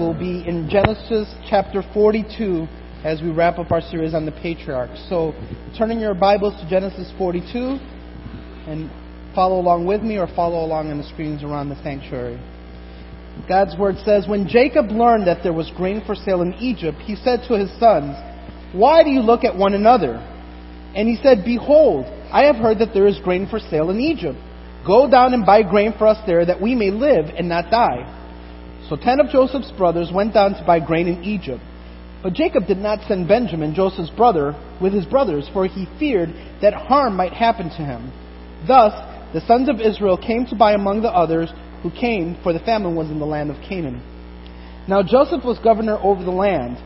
will be in Genesis chapter 42 as we wrap up our series on the patriarchs. So, turning your Bibles to Genesis 42 and follow along with me or follow along on the screens around the sanctuary. God's word says, When Jacob learned that there was grain for sale in Egypt, he said to his sons, Why do you look at one another? And he said, Behold, I have heard that there is grain for sale in Egypt. Go down and buy grain for us there, that we may live and not die. So ten of Joseph's brothers went down to buy grain in Egypt. But Jacob did not send Benjamin, Joseph's brother, with his brothers, for he feared that harm might happen to him. Thus, the sons of Israel came to buy among the others who came, for the famine was in the land of Canaan. Now Joseph was governor over the land.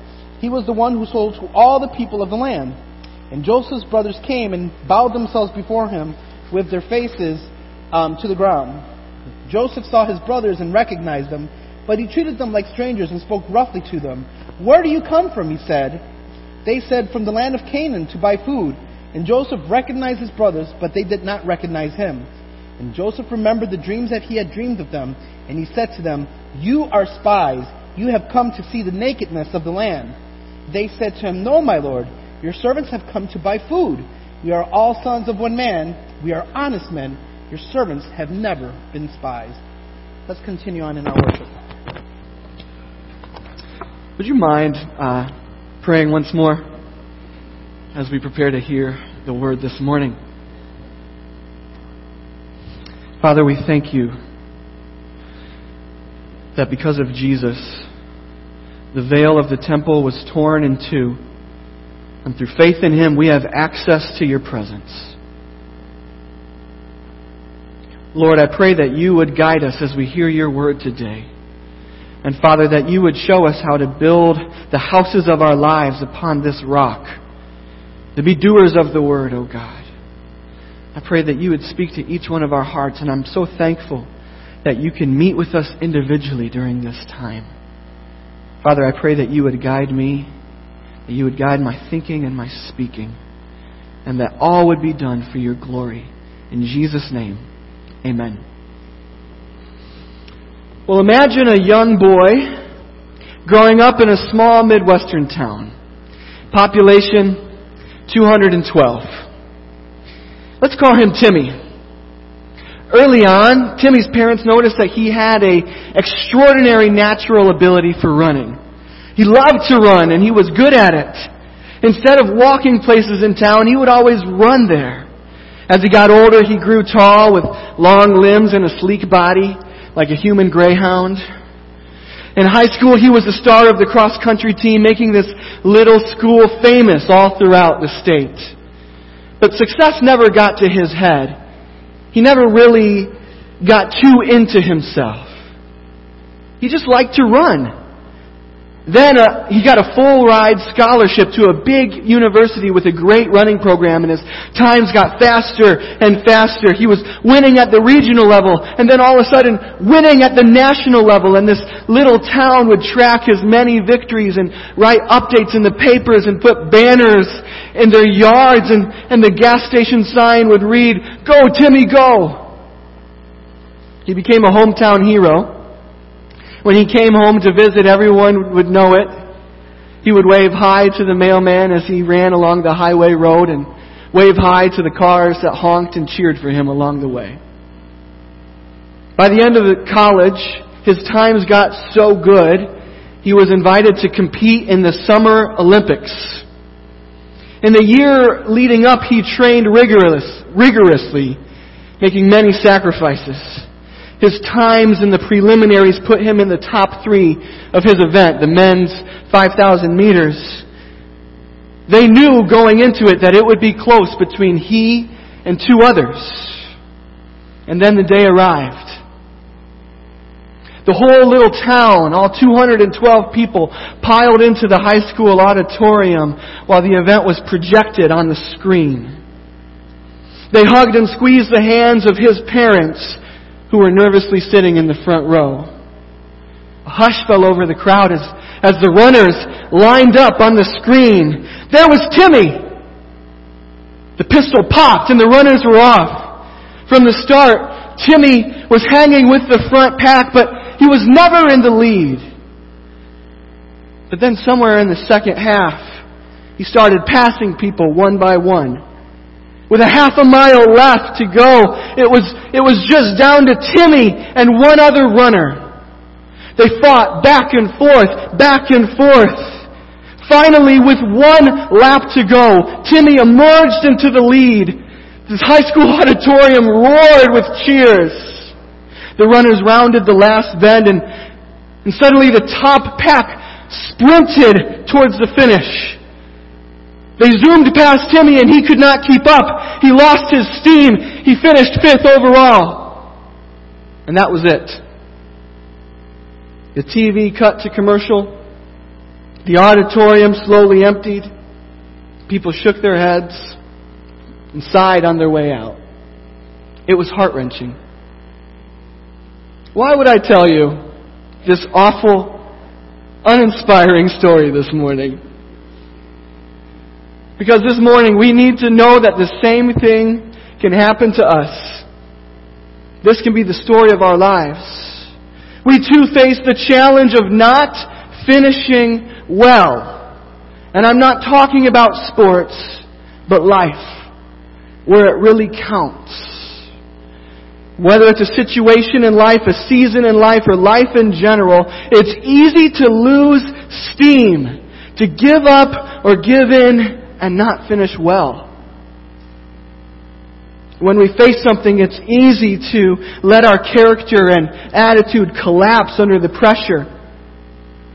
He was the one who sold to all the people of the land. And Joseph's brothers came and bowed themselves before him with their faces um, to the ground. Joseph saw his brothers and recognized them, but he treated them like strangers and spoke roughly to them. Where do you come from? he said. They said, From the land of Canaan to buy food. And Joseph recognized his brothers, but they did not recognize him. And Joseph remembered the dreams that he had dreamed of them, and he said to them, You are spies. You have come to see the nakedness of the land. They said to him, No, my lord. Your servants have come to buy food. We are all sons of one man. We are honest men. Your servants have never been spies. Let's continue on in our worship. Would you mind uh, praying once more as we prepare to hear the word this morning? Father, we thank you that because of Jesus, the veil of the temple was torn in two, and through faith in him, we have access to your presence. Lord, I pray that you would guide us as we hear your word today. And Father, that you would show us how to build the houses of our lives upon this rock, to be doers of the word, O oh God. I pray that you would speak to each one of our hearts, and I'm so thankful that you can meet with us individually during this time. Father, I pray that you would guide me, that you would guide my thinking and my speaking, and that all would be done for your glory. In Jesus' name, amen. Well, imagine a young boy growing up in a small Midwestern town. Population 212. Let's call him Timmy. Early on, Timmy's parents noticed that he had a extraordinary natural ability for running. He loved to run and he was good at it. Instead of walking places in town, he would always run there. As he got older, he grew tall with long limbs and a sleek body like a human greyhound. In high school, he was the star of the cross country team, making this little school famous all throughout the state. But success never got to his head. He never really got too into himself. He just liked to run. Then uh, he got a full ride scholarship to a big university with a great running program and his times got faster and faster. He was winning at the regional level and then all of a sudden winning at the national level and this little town would track his many victories and write updates in the papers and put banners in their yards and, and the gas station sign would read, Go Timmy, go! He became a hometown hero. When he came home to visit, everyone would know it. He would wave hi to the mailman as he ran along the highway road and wave hi to the cars that honked and cheered for him along the way. By the end of college, his times got so good, he was invited to compete in the Summer Olympics. In the year leading up, he trained rigorous, rigorously, making many sacrifices. His times in the preliminaries put him in the top three of his event, the men's 5,000 meters. They knew going into it that it would be close between he and two others. And then the day arrived. The whole little town, all 212 people, piled into the high school auditorium while the event was projected on the screen. They hugged and squeezed the hands of his parents who were nervously sitting in the front row. A hush fell over the crowd as, as the runners lined up on the screen. There was Timmy! The pistol popped and the runners were off. From the start, Timmy was hanging with the front pack, but he was never in the lead. But then somewhere in the second half, he started passing people one by one. With a half a mile left to go, it was, it was just down to Timmy and one other runner. They fought back and forth, back and forth. Finally, with one lap to go, Timmy emerged into the lead. This high school auditorium roared with cheers. The runners rounded the last bend and, and suddenly the top pack sprinted towards the finish. They zoomed past Timmy and he could not keep up. He lost his steam. He finished fifth overall. And that was it. The TV cut to commercial. The auditorium slowly emptied. People shook their heads and sighed on their way out. It was heart wrenching. Why would I tell you this awful, uninspiring story this morning? Because this morning we need to know that the same thing can happen to us. This can be the story of our lives. We too face the challenge of not finishing well. And I'm not talking about sports, but life where it really counts. Whether it's a situation in life, a season in life, or life in general, it's easy to lose steam, to give up or give in and not finish well. When we face something, it's easy to let our character and attitude collapse under the pressure.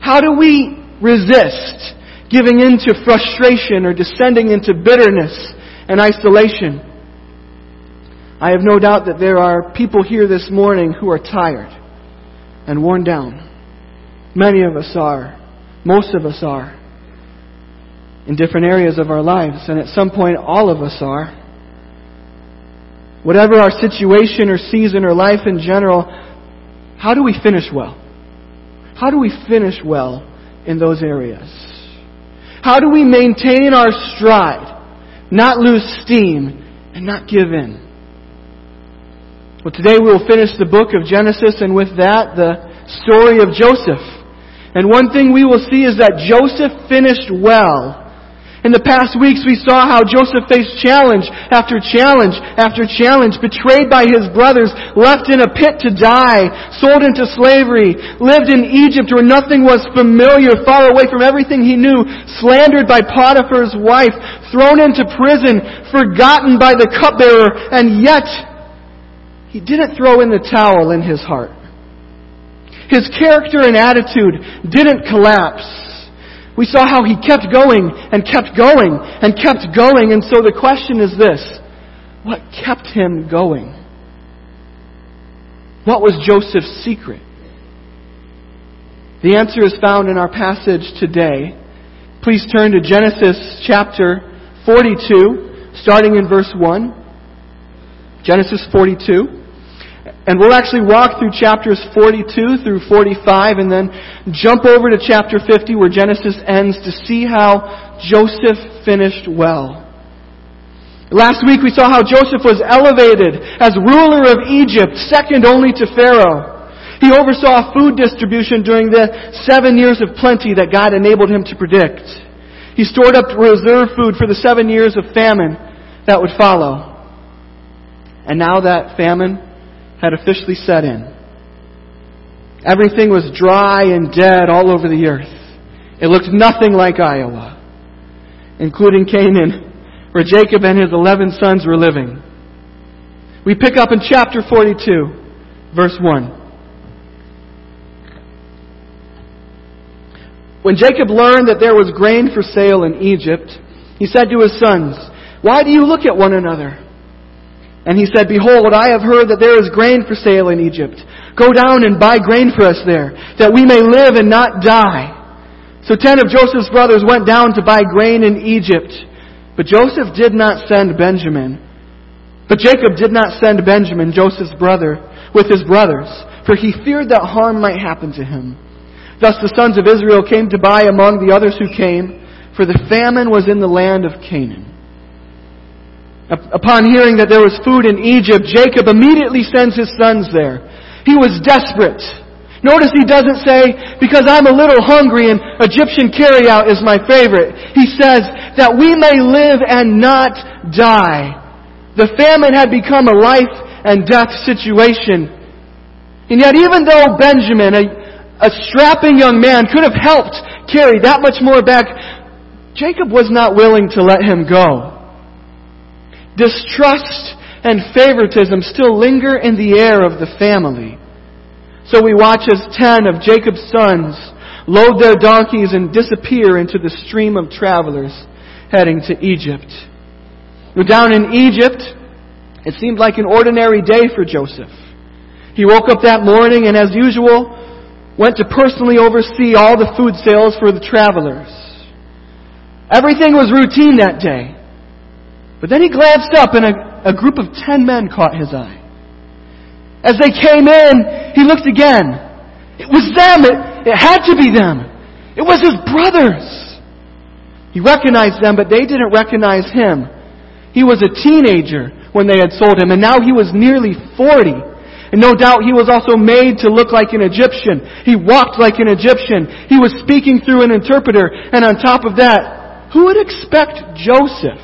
How do we resist giving in to frustration or descending into bitterness and isolation. I have no doubt that there are people here this morning who are tired and worn down. Many of us are. Most of us are. In different areas of our lives. And at some point, all of us are. Whatever our situation or season or life in general, how do we finish well? How do we finish well in those areas? How do we maintain our stride? not lose steam, and not give in. Well, today we will finish the book of Genesis, and with that, the story of Joseph. And one thing we will see is that Joseph finished well in the past weeks, we saw how Joseph faced challenge after challenge after challenge, betrayed by his brothers, left in a pit to die, sold into slavery, lived in Egypt where nothing was familiar, far away from everything he knew, slandered by Potiphar's wife, thrown into prison, forgotten by the cupbearer, and yet, he didn't throw in the towel in his heart. His character and attitude didn't collapse. We saw how he kept going and kept going and kept going. And so the question is this what kept him going? What was Joseph's secret? The answer is found in our passage today. Please turn to Genesis chapter 42, starting in verse 1. Genesis 42. And we'll actually walk through chapters 42 through 45 and then jump over to chapter 50 where Genesis ends to see how Joseph finished well. Last week we saw how Joseph was elevated as ruler of Egypt, second only to Pharaoh. He oversaw food distribution during the seven years of plenty that God enabled him to predict. He stored up reserve food for the seven years of famine that would follow. And now that famine had officially set in. Everything was dry and dead all over the earth. It looked nothing like Iowa, including Canaan, where Jacob and his eleven sons were living. We pick up in chapter 42, verse 1. When Jacob learned that there was grain for sale in Egypt, he said to his sons, Why do you look at one another? And he said, Behold, I have heard that there is grain for sale in Egypt. Go down and buy grain for us there, that we may live and not die. So ten of Joseph's brothers went down to buy grain in Egypt. But Joseph did not send Benjamin. But Jacob did not send Benjamin, Joseph's brother, with his brothers, for he feared that harm might happen to him. Thus the sons of Israel came to buy among the others who came, for the famine was in the land of Canaan. Upon hearing that there was food in Egypt, Jacob immediately sends his sons there. He was desperate. Notice he doesn't say, because I'm a little hungry and Egyptian carryout is my favorite. He says, that we may live and not die. The famine had become a life and death situation. And yet even though Benjamin, a, a strapping young man, could have helped carry that much more back, Jacob was not willing to let him go. Distrust and favoritism still linger in the air of the family. So we watch as ten of Jacob's sons load their donkeys and disappear into the stream of travelers heading to Egypt. Down in Egypt, it seemed like an ordinary day for Joseph. He woke up that morning and as usual, went to personally oversee all the food sales for the travelers. Everything was routine that day. But then he glanced up and a, a group of ten men caught his eye. As they came in, he looked again. It was them. It, it had to be them. It was his brothers. He recognized them, but they didn't recognize him. He was a teenager when they had sold him, and now he was nearly 40. And no doubt he was also made to look like an Egyptian. He walked like an Egyptian. He was speaking through an interpreter. And on top of that, who would expect Joseph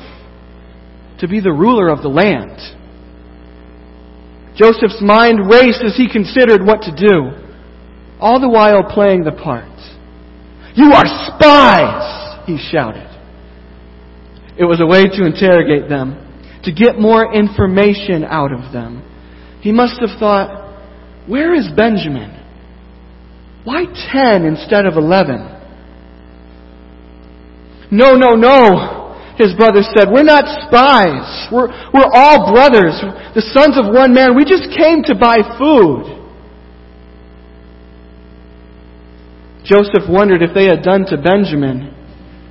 to be the ruler of the land? Joseph's mind raced as he considered what to do, all the while playing the part. You are spies! He shouted. It was a way to interrogate them, to get more information out of them. He must have thought, where is Benjamin? Why ten instead of eleven? No, no, no, his brothers said, We're not spies. We're, we're all brothers, the sons of one man. We just came to buy food. Joseph wondered if they had done to Benjamin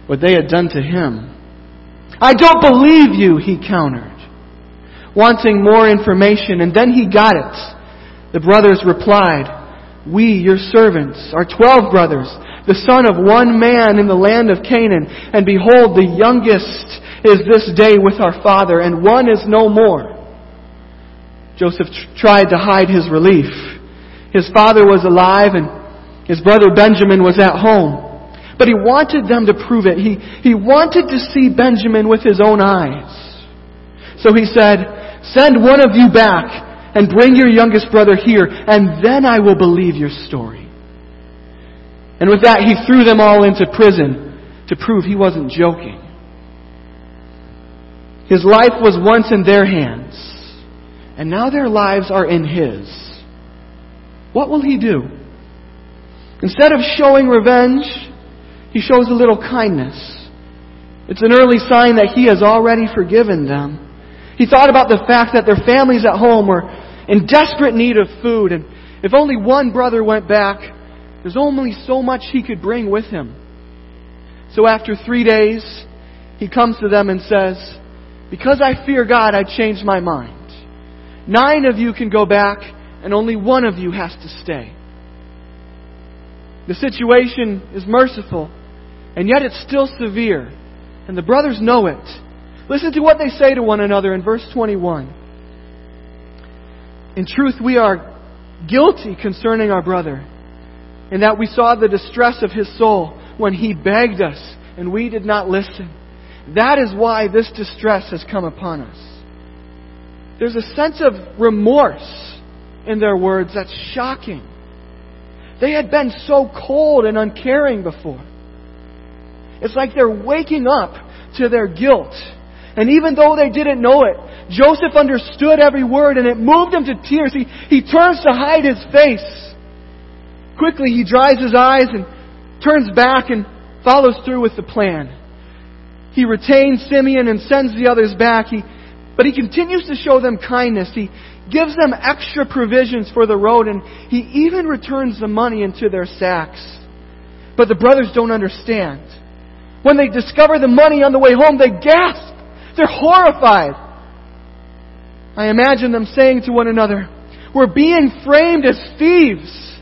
what they had done to him. I don't believe you, he countered, wanting more information, and then he got it. The brothers replied, We, your servants, are twelve brothers the son of one man in the land of Canaan. And behold, the youngest is this day with our father, and one is no more. Joseph tr- tried to hide his relief. His father was alive and his brother Benjamin was at home. But he wanted them to prove it. He, he wanted to see Benjamin with his own eyes. So he said, Send one of you back and bring your youngest brother here, and then I will believe your story. And with that, he threw them all into prison to prove he wasn't joking. His life was once in their hands, and now their lives are in his. What will he do? Instead of showing revenge, he shows a little kindness. It's an early sign that he has already forgiven them. He thought about the fact that their families at home were in desperate need of food, and if only one brother went back, there's only so much he could bring with him. So after three days, he comes to them and says, Because I fear God, I changed my mind. Nine of you can go back, and only one of you has to stay. The situation is merciful, and yet it's still severe. And the brothers know it. Listen to what they say to one another in verse 21. In truth, we are guilty concerning our brother and that we saw the distress of his soul when he begged us and we did not listen. That is why this distress has come upon us. There's a sense of remorse in their words that's shocking. They had been so cold and uncaring before. It's like they're waking up to their guilt. And even though they didn't know it, Joseph understood every word and it moved him to tears. He, he turns to hide his face. Quickly, he dries his eyes and turns back and follows through with the plan. He retains Simeon and sends the others back. He, but he continues to show them kindness. He gives them extra provisions for the road, and he even returns the money into their sacks. But the brothers don't understand. When they discover the money on the way home, they gasp. They're horrified. I imagine them saying to one another, We're being framed as thieves.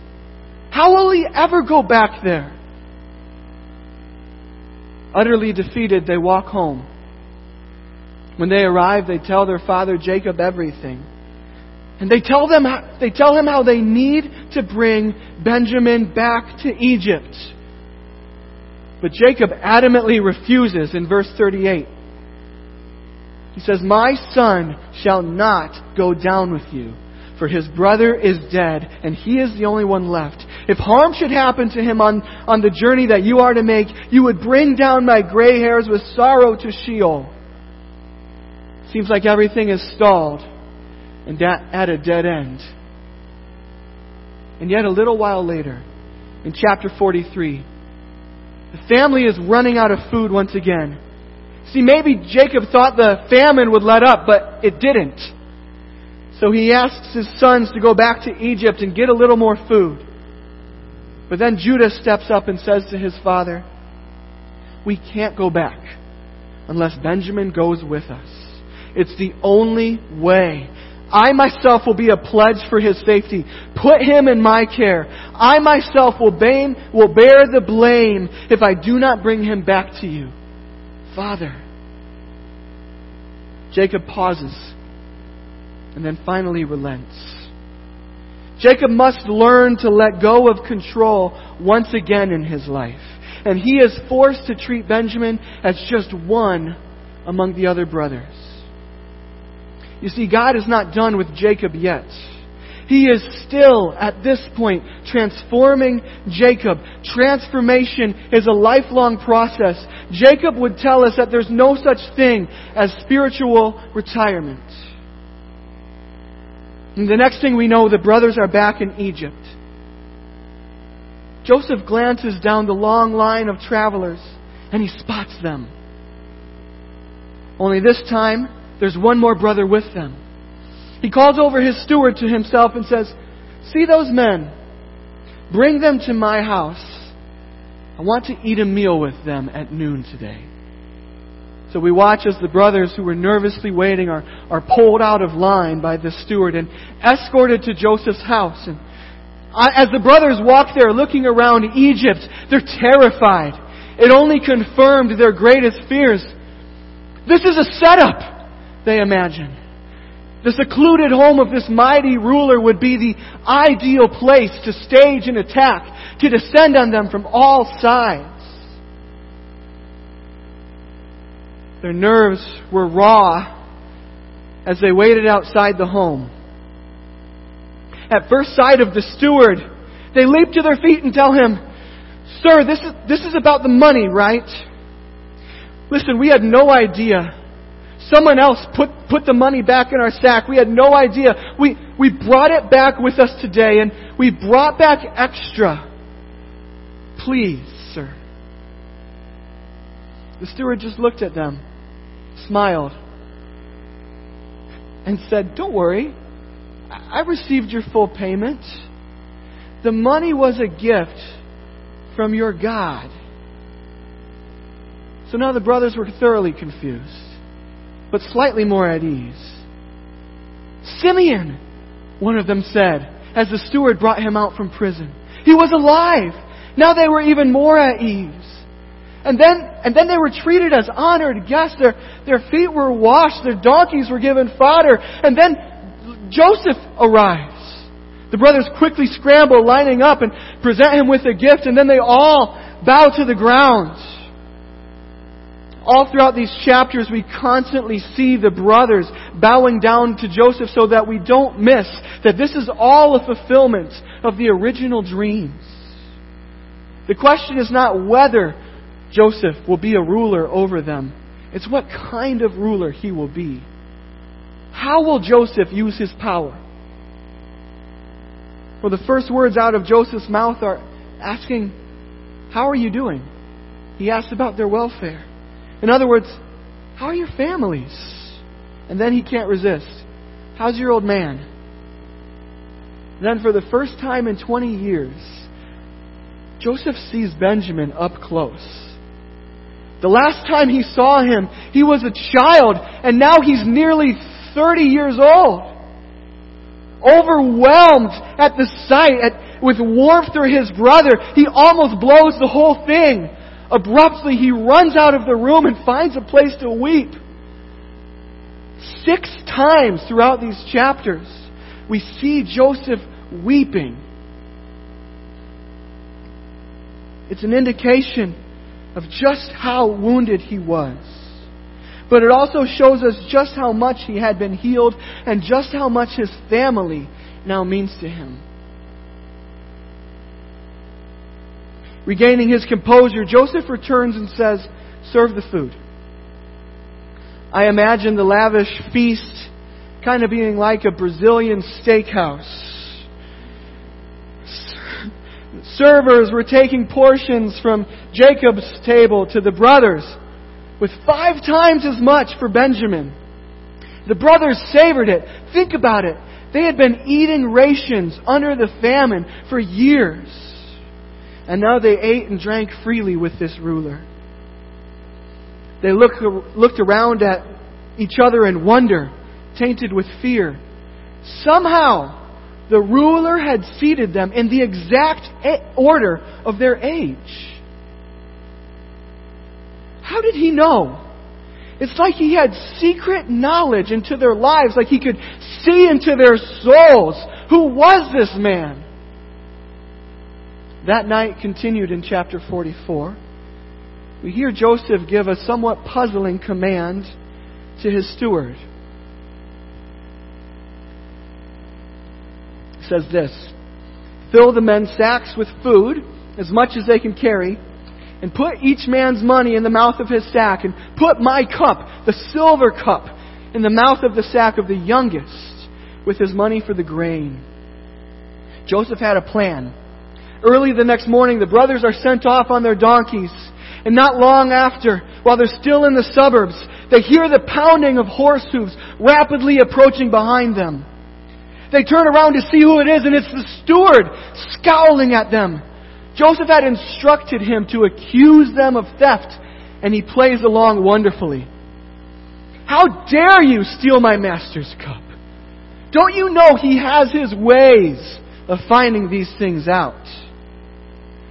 How will he ever go back there? Utterly defeated, they walk home. When they arrive, they tell their father Jacob everything. And they tell, them, they tell him how they need to bring Benjamin back to Egypt. But Jacob adamantly refuses in verse 38. He says, My son shall not go down with you, for his brother is dead, and he is the only one left. If harm should happen to him on, on the journey that you are to make, you would bring down my gray hairs with sorrow to Sheol. Seems like everything is stalled and at a dead end. And yet, a little while later, in chapter 43, the family is running out of food once again. See, maybe Jacob thought the famine would let up, but it didn't. So he asks his sons to go back to Egypt and get a little more food. But then Judah steps up and says to his father, We can't go back unless Benjamin goes with us. It's the only way. I myself will be a pledge for his safety. Put him in my care. I myself will, blame, will bear the blame if I do not bring him back to you. Father. Jacob pauses and then finally relents. Jacob must learn to let go of control once again in his life. And he is forced to treat Benjamin as just one among the other brothers. You see, God is not done with Jacob yet. He is still, at this point, transforming Jacob. Transformation is a lifelong process. Jacob would tell us that there's no such thing as spiritual retirement. And the next thing we know, the brothers are back in Egypt. Joseph glances down the long line of travelers and he spots them. Only this time, there's one more brother with them. He calls over his steward to himself and says, See those men. Bring them to my house. I want to eat a meal with them at noon today. So we watch as the brothers who were nervously waiting are, are pulled out of line by the steward and escorted to Joseph's house. And as the brothers walk there looking around Egypt, they're terrified. It only confirmed their greatest fears. This is a setup, they imagine. The secluded home of this mighty ruler would be the ideal place to stage an attack, to descend on them from all sides. Their nerves were raw as they waited outside the home. At first sight of the steward, they leap to their feet and tell him, Sir, this is, this is about the money, right? Listen, we had no idea. Someone else put, put the money back in our sack. We had no idea. We, we brought it back with us today and we brought back extra. Please, sir. The steward just looked at them smiled, and said, Don't worry, I received your full payment. The money was a gift from your God. So now the brothers were thoroughly confused, but slightly more at ease. Simeon, one of them said, as the steward brought him out from prison. He was alive. Now they were even more at ease. And then, and then they were treated as honored guests. Their, their feet were washed. Their donkeys were given fodder. And then Joseph arrives. The brothers quickly scramble, lining up and present him with a gift. And then they all bow to the ground. All throughout these chapters, we constantly see the brothers bowing down to Joseph so that we don't miss that this is all a fulfillment of the original dreams. The question is not whether Joseph will be a ruler over them. It's what kind of ruler he will be. How will Joseph use his power? Well, the first words out of Joseph's mouth are asking, How are you doing? He asks about their welfare. In other words, How are your families? And then he can't resist. How's your old man? Then, for the first time in 20 years, Joseph sees Benjamin up close. The last time he saw him, he was a child, and now he's nearly 30 years old. Overwhelmed at the sight, at, with warmth for his brother, he almost blows the whole thing. Abruptly, he runs out of the room and finds a place to weep. Six times throughout these chapters, we see Joseph weeping. It's an indication of just how wounded he was. But it also shows us just how much he had been healed and just how much his family now means to him. Regaining his composure, Joseph returns and says, Serve the food. I imagine the lavish feast kind of being like a Brazilian steakhouse. Servers were taking portions from Jacob's table to the brothers with five times as much for Benjamin. The brothers savored it. Think about it. They had been eating rations under the famine for years. And now they ate and drank freely with this ruler. They look, looked around at each other in wonder, tainted with fear. Somehow, the ruler had seated them in the exact order of their age. How did he know? It's like he had secret knowledge into their lives, like he could see into their souls. Who was this man? That night continued in chapter 44. We hear Joseph give a somewhat puzzling command to his steward. Says this Fill the men's sacks with food, as much as they can carry, and put each man's money in the mouth of his sack, and put my cup, the silver cup, in the mouth of the sack of the youngest, with his money for the grain. Joseph had a plan. Early the next morning, the brothers are sent off on their donkeys. And not long after, while they're still in the suburbs, they hear the pounding of horse hooves rapidly approaching behind them. They turn around to see who it is, and it's the steward scowling at them. Joseph had instructed him to accuse them of theft, and he plays along wonderfully. How dare you steal my master's cup? Don't you know he has his ways of finding these things out?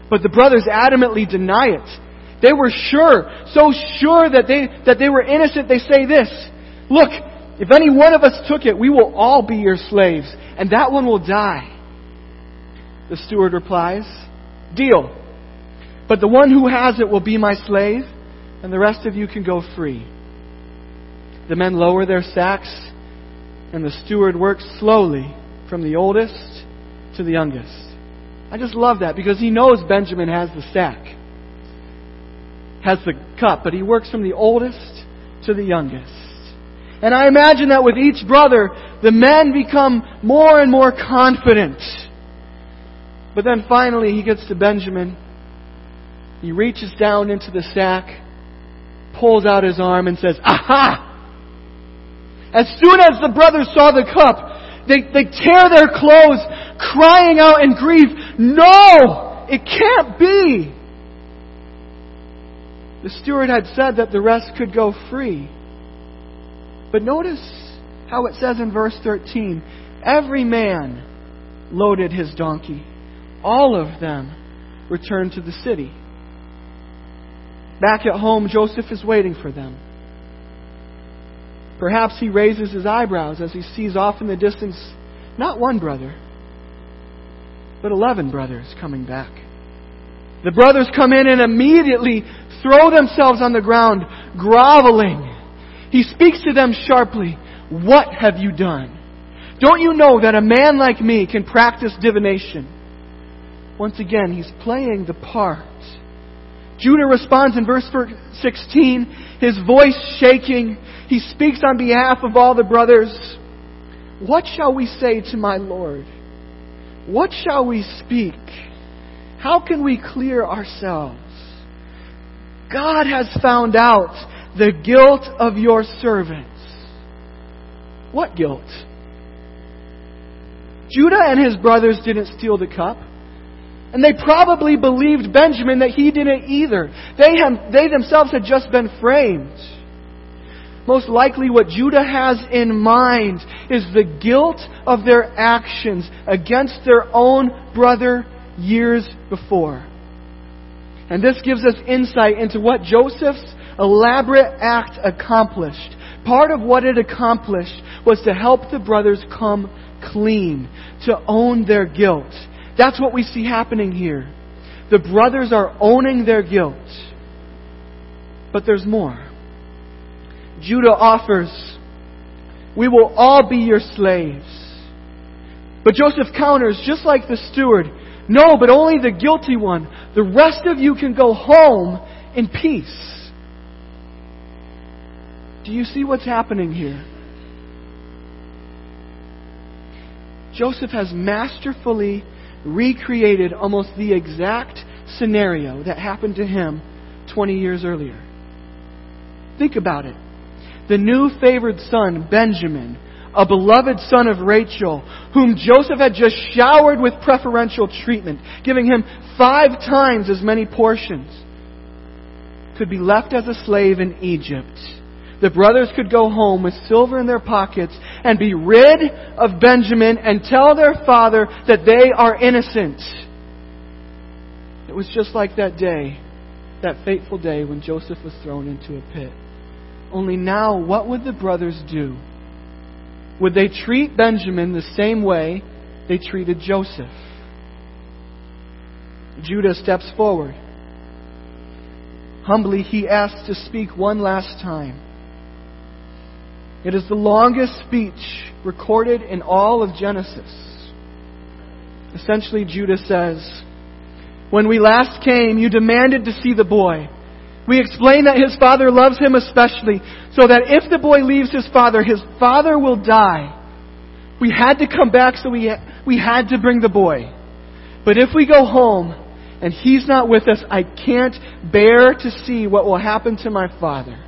But the brothers adamantly deny it. They were sure, so sure that they, that they were innocent, they say this Look, if any one of us took it, we will all be your slaves, and that one will die. The steward replies, Deal. But the one who has it will be my slave, and the rest of you can go free. The men lower their sacks, and the steward works slowly from the oldest to the youngest. I just love that because he knows Benjamin has the sack, has the cup, but he works from the oldest to the youngest. And I imagine that with each brother, the men become more and more confident. But then finally, he gets to Benjamin. He reaches down into the sack, pulls out his arm, and says, Aha! As soon as the brothers saw the cup, they, they tear their clothes, crying out in grief, No! It can't be! The steward had said that the rest could go free. But notice how it says in verse 13 every man loaded his donkey, all of them returned to the city. Back at home, Joseph is waiting for them. Perhaps he raises his eyebrows as he sees off in the distance not one brother, but eleven brothers coming back. The brothers come in and immediately throw themselves on the ground, groveling he speaks to them sharply. What have you done? Don't you know that a man like me can practice divination? Once again, he's playing the part. Judah responds in verse 16, his voice shaking. He speaks on behalf of all the brothers. What shall we say to my Lord? What shall we speak? How can we clear ourselves? God has found out the guilt of your servants. What guilt? Judah and his brothers didn't steal the cup. And they probably believed Benjamin that he didn't either. They, have, they themselves had just been framed. Most likely, what Judah has in mind is the guilt of their actions against their own brother years before. And this gives us insight into what Joseph's elaborate act accomplished. Part of what it accomplished was to help the brothers come clean, to own their guilt. That's what we see happening here. The brothers are owning their guilt. But there's more. Judah offers, We will all be your slaves. But Joseph counters, just like the steward, No, but only the guilty one. The rest of you can go home in peace. Do you see what's happening here? Joseph has masterfully recreated almost the exact scenario that happened to him 20 years earlier. Think about it. The new favored son, Benjamin, a beloved son of Rachel, whom Joseph had just showered with preferential treatment, giving him five times as many portions, could be left as a slave in Egypt the brothers could go home with silver in their pockets and be rid of Benjamin and tell their father that they are innocent. It was just like that day, that fateful day when Joseph was thrown into a pit. Only now, what would the brothers do? Would they treat Benjamin the same way they treated Joseph? Judah steps forward. Humbly, he asks to speak one last time. It is the longest speech recorded in all of Genesis. Essentially, Judah says, When we last came, you demanded to see the boy. We explained that his father loves him especially, so that if the boy leaves his father, his father will die. We had to come back, so we, we had to bring the boy. But if we go home and he's not with us, I can't bear to see what will happen to my father.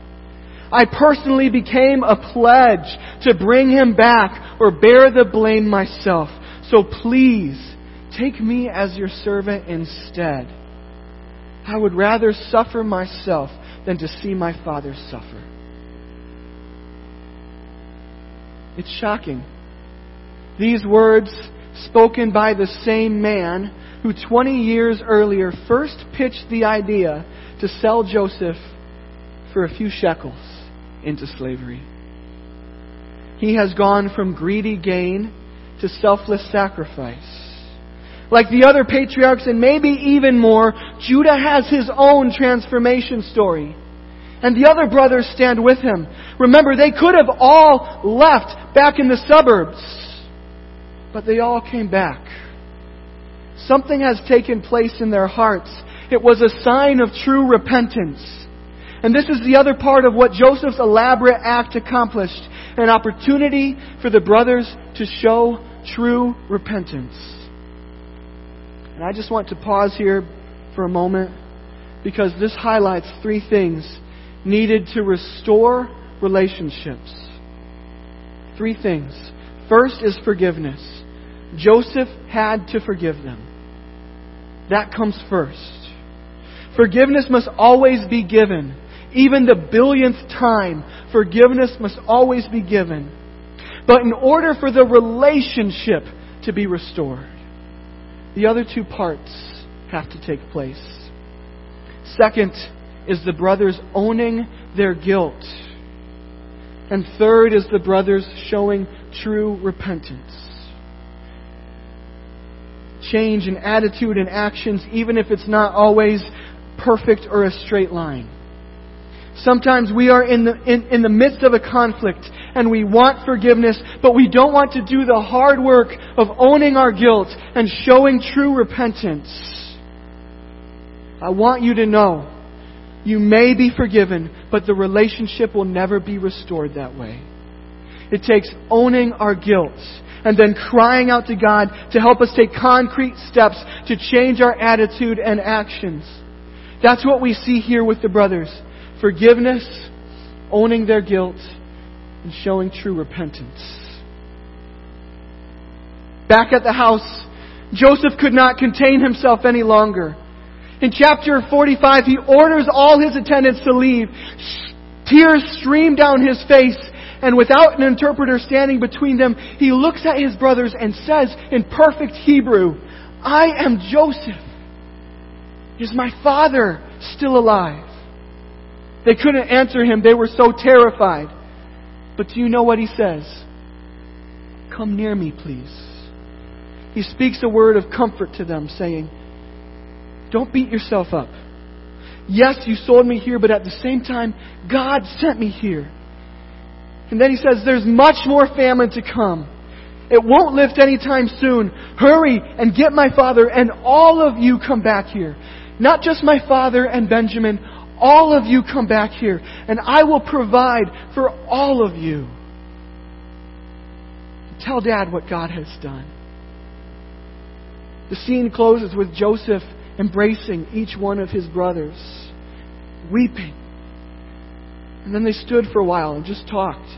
I personally became a pledge to bring him back or bear the blame myself. So please, take me as your servant instead. I would rather suffer myself than to see my father suffer. It's shocking. These words, spoken by the same man who 20 years earlier first pitched the idea to sell Joseph for a few shekels into slavery. He has gone from greedy gain to selfless sacrifice. Like the other patriarchs, and maybe even more, Judah has his own transformation story. And the other brothers stand with him. Remember, they could have all left back in the suburbs, but they all came back. Something has taken place in their hearts. It was a sign of true repentance. And this is the other part of what Joseph's elaborate act accomplished an opportunity for the brothers to show true repentance. And I just want to pause here for a moment because this highlights three things needed to restore relationships. Three things. First is forgiveness. Joseph had to forgive them. That comes first. Forgiveness must always be given even the billionth time, forgiveness must always be given. But in order for the relationship to be restored, the other two parts have to take place. Second is the brothers owning their guilt. And third is the brothers showing true repentance. Change in attitude and actions, even if it's not always perfect or a straight line. Sometimes we are in the, in, in the midst of a conflict and we want forgiveness, but we don't want to do the hard work of owning our guilt and showing true repentance. I want you to know you may be forgiven, but the relationship will never be restored that way. It takes owning our guilt and then crying out to God to help us take concrete steps to change our attitude and actions. That's what we see here with the brothers forgiveness, owning their guilt, and showing true repentance. Back at the house, Joseph could not contain himself any longer. In chapter 45, he orders all his attendants to leave. Tears stream down his face, and without an interpreter standing between them, he looks at his brothers and says in perfect Hebrew, I am Joseph. Is my father still alive? They couldn't answer him. They were so terrified. But do you know what he says? come near me, please. He speaks a word of comfort to them, saying, Don't beat yourself up. Yes, you sold me here, but at the same time, God sent me here. And then he says, There's much more famine to come. It won't lift anytime soon. Hurry and get my father, and all of you come back here. Not just my father and Benjamin, all of you come back here, and I will provide for all of you. Tell Dad what God has done. The scene closes with Joseph embracing each one of his brothers, weeping. And then they stood for a while and just talked.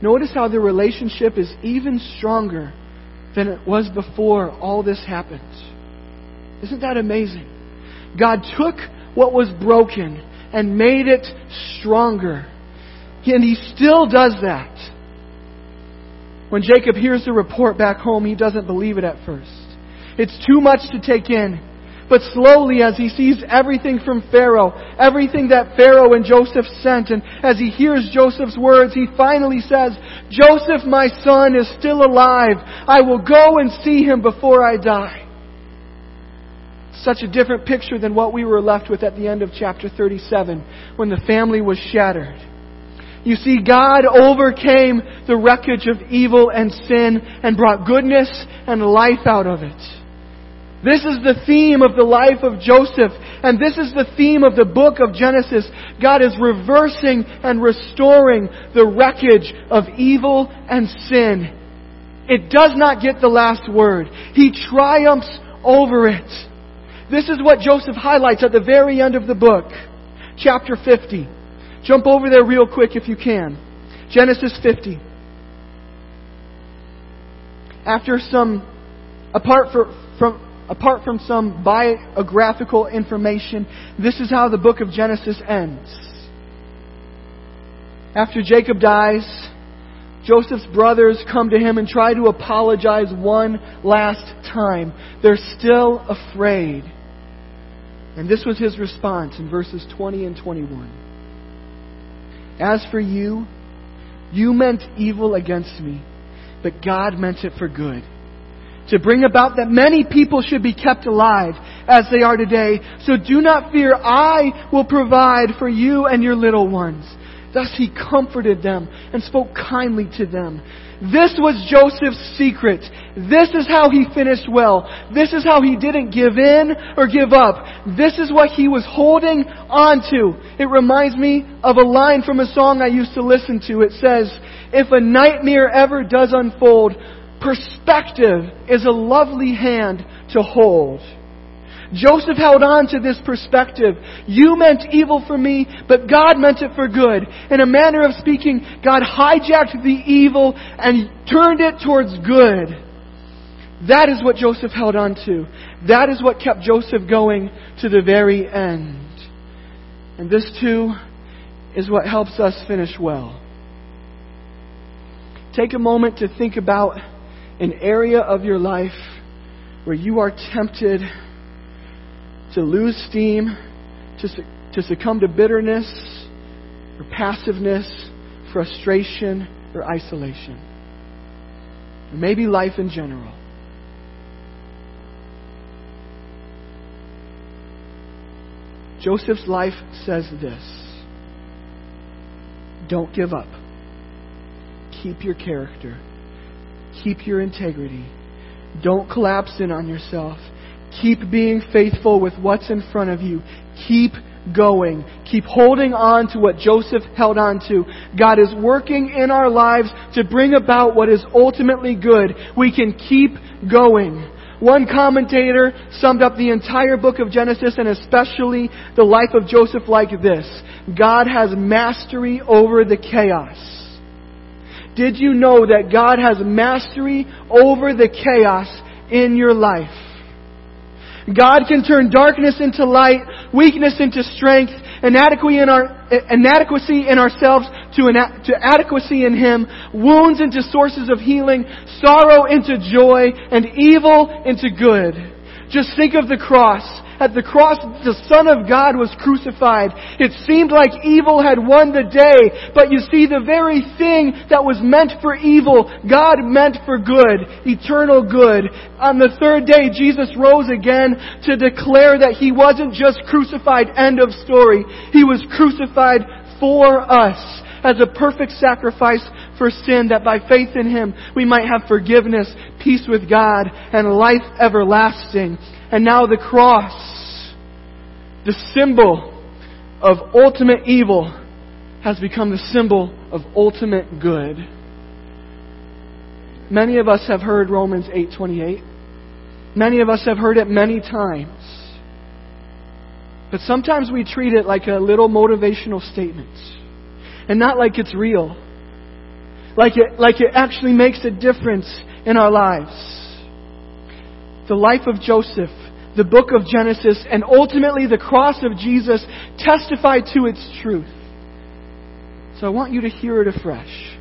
Notice how their relationship is even stronger than it was before all this happened. Isn't that amazing? God took what was broken and made it stronger. And He still does that. When Jacob hears the report back home, he doesn't believe it at first. It's too much to take in. But slowly, as he sees everything from Pharaoh, everything that Pharaoh and Joseph sent, and as he hears Joseph's words, he finally says, Joseph, my son, is still alive. I will go and see him before I die. Such a different picture than what we were left with at the end of chapter 37, when the family was shattered. You see, God overcame the wreckage of evil and sin and brought goodness and life out of it. This is the theme of the life of Joseph, and this is the theme of the book of Genesis. God is reversing and restoring the wreckage of evil and sin. It does not get the last word. He triumphs over it. This is what Joseph highlights at the very end of the book, chapter 50. Jump over there real quick if you can. Genesis 50. After some, apart from, apart from some biographical information, this is how the book of Genesis ends. After Jacob dies, Joseph's brothers come to him and try to apologize one last time. They're still afraid. And this was his response in verses 20 and 21. As for you, you meant evil against me, but God meant it for good to bring about that many people should be kept alive as they are today. So do not fear, I will provide for you and your little ones. Thus he comforted them and spoke kindly to them. This was Joseph's secret. This is how he finished well. This is how he didn't give in or give up. This is what he was holding on to. It reminds me of a line from a song I used to listen to. It says, If a nightmare ever does unfold, Perspective is a lovely hand to hold. Joseph held on to this perspective. You meant evil for me, but God meant it for good. In a manner of speaking, God hijacked the evil and turned it towards good. That is what Joseph held on to. That is what kept Joseph going to the very end. And this too is what helps us finish well. Take a moment to think about an area of your life where you are tempted to lose steam, to, to succumb to bitterness or passiveness, frustration or isolation. Or maybe life in general. Joseph's life says this Don't give up. Keep your character Keep your integrity. Don't collapse in on yourself. Keep being faithful with what's in front of you. Keep going. Keep holding on to what Joseph held on to. God is working in our lives to bring about what is ultimately good. We can keep going. One commentator summed up the entire book of Genesis and especially the life of Joseph like this. God has mastery over the chaos. Did you know that God has mastery over the chaos in your life? God can turn darkness into light, weakness into strength, inadequacy in, our, inadequacy in ourselves to, to adequacy in Him, wounds into sources of healing, sorrow into joy, and evil into good. Just think of the cross At the cross, the Son of God was crucified. It seemed like evil had won the day, but you see, the very thing that was meant for evil, God meant for good, eternal good. On the third day, Jesus rose again to declare that He wasn't just crucified, end of story. He was crucified for us as a perfect sacrifice for sin, that by faith in Him we might have forgiveness, peace with God, and life everlasting. And now the cross, the symbol of ultimate evil, has become the symbol of ultimate good. Many of us have heard Romans 8:28. Many of us have heard it many times. But sometimes we treat it like a little motivational statement and not like it's real like it, like it actually makes a difference in our lives. The life of Joseph, the book of Genesis, and ultimately the cross of Jesus testify to its truth. So I want you to hear it afresh.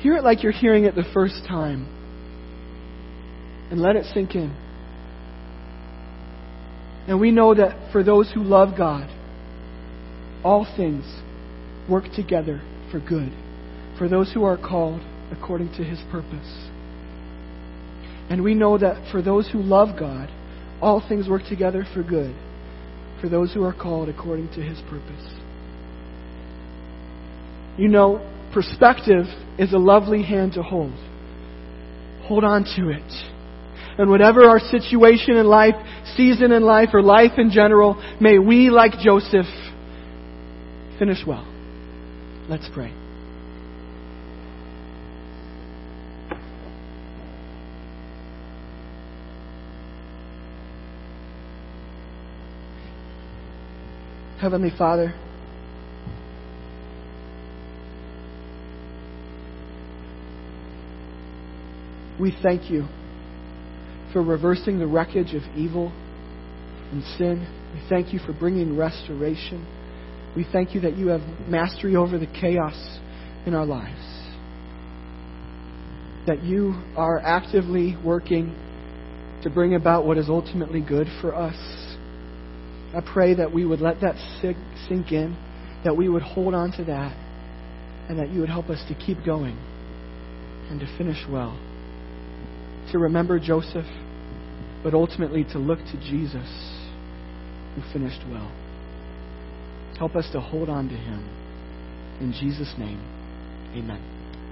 Hear it like you're hearing it the first time. And let it sink in. And we know that for those who love God, all things work together for good for those who are called according to his purpose. And we know that for those who love God, all things work together for good, for those who are called according to his purpose. You know, perspective is a lovely hand to hold. Hold on to it. And whatever our situation in life, season in life, or life in general, may we, like Joseph, finish well. Let's pray. Heavenly Father, we thank you for reversing the wreckage of evil and sin. We thank you for bringing restoration. We thank you that you have mastery over the chaos in our lives. That you are actively working to bring about what is ultimately good for us. I pray that we would let that sink in, that we would hold on to that, and that you would help us to keep going and to finish well. To remember Joseph, but ultimately to look to Jesus, who finished well. Help us to hold on to him. In Jesus' name, amen.